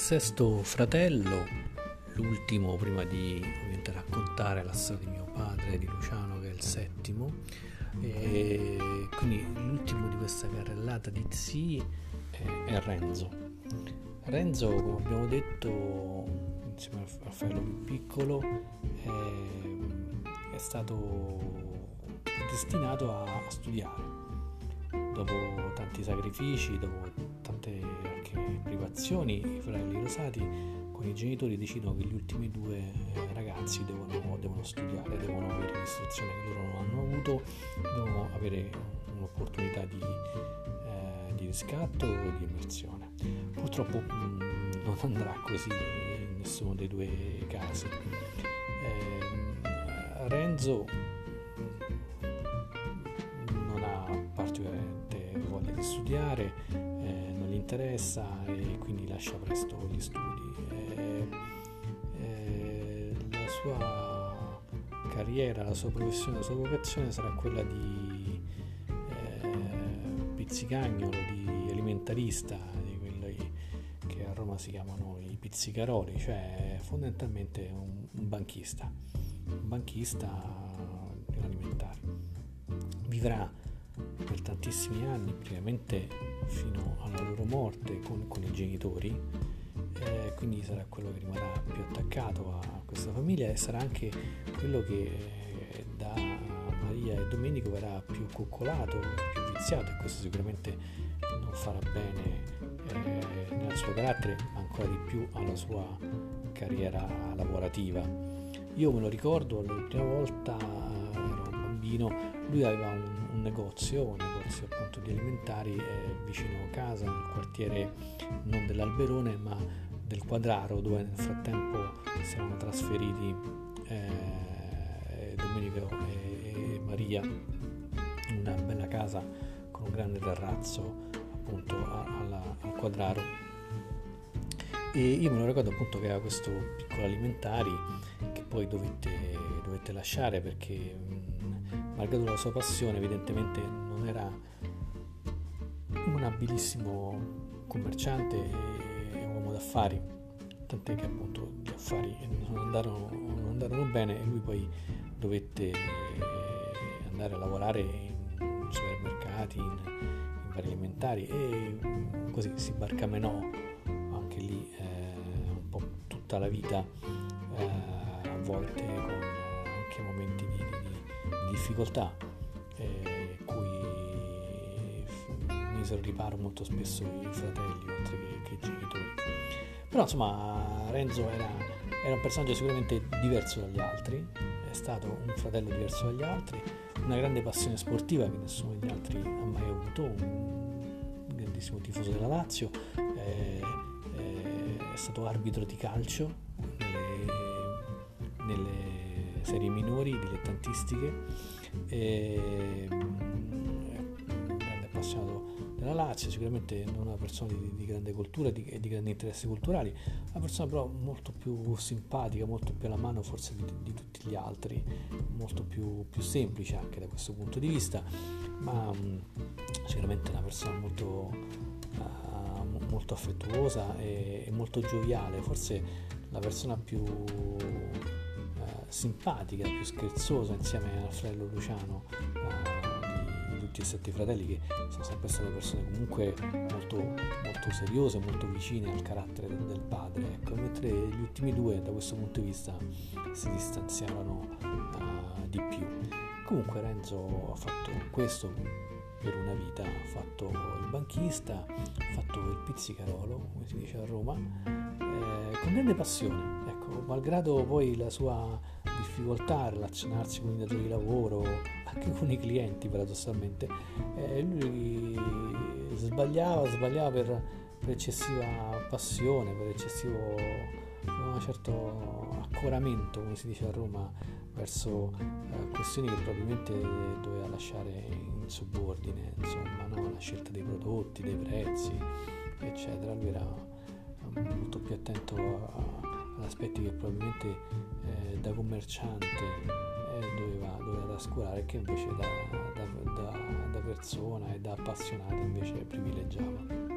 sesto fratello, l'ultimo prima di raccontare la storia di mio padre, di Luciano che è il settimo, e quindi l'ultimo di questa carrellata di zii è, è Renzo. Renzo, come abbiamo detto, insieme al fratello più piccolo, è, è stato destinato a, a studiare dopo tanti sacrifici, dopo tante anche privazioni, i fratelli Rosati con i genitori decidono che gli ultimi due eh, ragazzi devono, devono studiare, devono avere l'istruzione che loro non hanno avuto, devono avere un'opportunità di, eh, di riscatto e di immersione. Purtroppo mh, mm, non andrà così in nessuno dei due casi. Eh, Renzo di studiare, eh, non gli interessa e quindi lascia presto gli studi. Eh, eh, la sua carriera, la sua professione, la sua vocazione sarà quella di eh, pizzicagnolo, di alimentarista, di quelli che a Roma si chiamano i pizzicaroli, cioè fondamentalmente un, un banchista, un banchista alimentare. Vivrà per tantissimi anni, praticamente fino alla loro morte con, con i genitori, eh, quindi sarà quello che rimarrà più attaccato a questa famiglia e sarà anche quello che da Maria e Domenico verrà più coccolato, più viziato e questo sicuramente non farà bene eh, nel suo carattere, ma ancora di più alla sua carriera lavorativa. Io me lo ricordo la prima volta, bambino, lui aveva un un negozio, un negozio appunto di alimentari eh, vicino a casa, nel quartiere non dell'Alberone ma del Quadraro dove nel frattempo si erano trasferiti eh, Domenico e, e Maria in una bella casa con un grande terrazzo appunto alla, al Quadraro. E io me lo ricordo appunto che era questo piccolo alimentari poi dovette, dovette lasciare perché malgrado la sua passione, evidentemente non era un abilissimo commerciante e uomo d'affari, tant'è che appunto gli affari non andarono, non andarono bene e lui poi dovette andare a lavorare in supermercati, in, in vari alimentari e così si barcamenò anche lì eh, un po' tutta la vita, eh, a volte con anche momenti di, di di difficoltà eh, cui misero riparo molto spesso i fratelli oltre che, che i genitori. Però insomma Renzo era, era un personaggio sicuramente diverso dagli altri, è stato un fratello diverso dagli altri, una grande passione sportiva che nessuno degli altri ha mai avuto, un grandissimo tifoso della Lazio, eh, eh, è stato arbitro di calcio nelle serie minori, dilettantistiche, e, mm, grande appassionato della Lazio, sicuramente non una persona di, di grande cultura e di, di, grandi interessi culturali, una persona però molto più simpatica, molto più alla mano forse di, di tutti gli altri, molto più, più, semplice anche da questo punto di vista, ma mh, mm, sicuramente una persona molto, uh, molto affettuosa e, e molto gioviale, forse la persona più simpatica, più scherzosa insieme al fratello Luciano uh, di, tutti e sette fratelli che sono sempre state persone comunque molto, molto seriose, molto vicine al carattere del, del padre, ecco, mentre gli ultimi due da questo punto di vista si distanziarono uh, di più. Comunque Renzo ha fatto questo per una vita, ha fatto il banchista, ha fatto il pizzicarolo, come si dice a Roma, eh, con grande passione, ecco, malgrado poi la sua difficoltà a relazionarsi con i datori di lavoro, anche con i clienti paradossalmente, eh, lui sbagliava, sbagliava per, per, eccessiva passione, per eccessivo un certo accoramento, come si dice a Roma, verso eh, questioni che probabilmente doveva lasciare in subordine, insomma, no? la scelta dei prodotti, dei prezzi, eccetera. Lui era molto più attento a, ad aspetti che probabilmente eh, da commerciante eh, doveva, doveva trascurare che invece da, da, da, da, persona e da appassionato invece privilegiava.